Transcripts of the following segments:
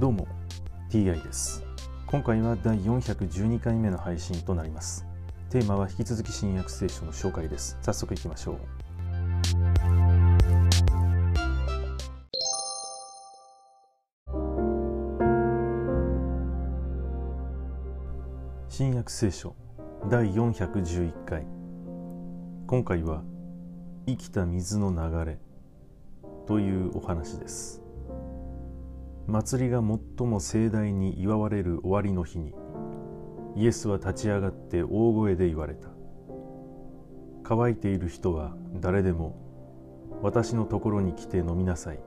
どうも TI です。今回は第412回目の配信となります。テーマは引き続き新約聖書の紹介です。早速いきましょう。新約聖書第411回。今回は生きた水の流れというお話です。祭りが最も盛大に祝われる終わりの日にイエスは立ち上がって大声で言われた。乾いている人は誰でも私のところに来て飲みなさい。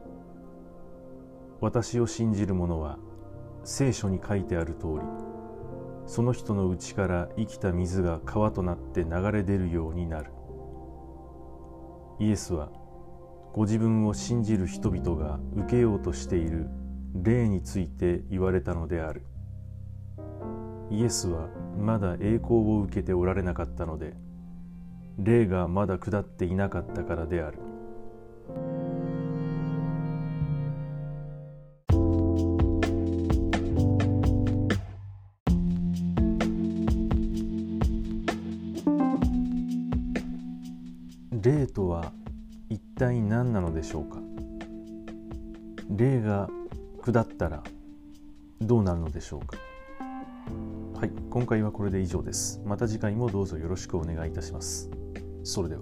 私を信じる者は聖書に書いてある通りその人の内から生きた水が川となって流れ出るようになる。イエスはご自分を信じる人々が受けようとしている霊について言われたのである。イエスはまだ栄光を受けておられなかったので霊がまだ下っていなかったからである。霊とは一体何なのでしょうか？霊が下ったらどうなるのでしょうか？はい今回はこれで以上です。また次回もどうぞよろしくお願いいたします。それでは。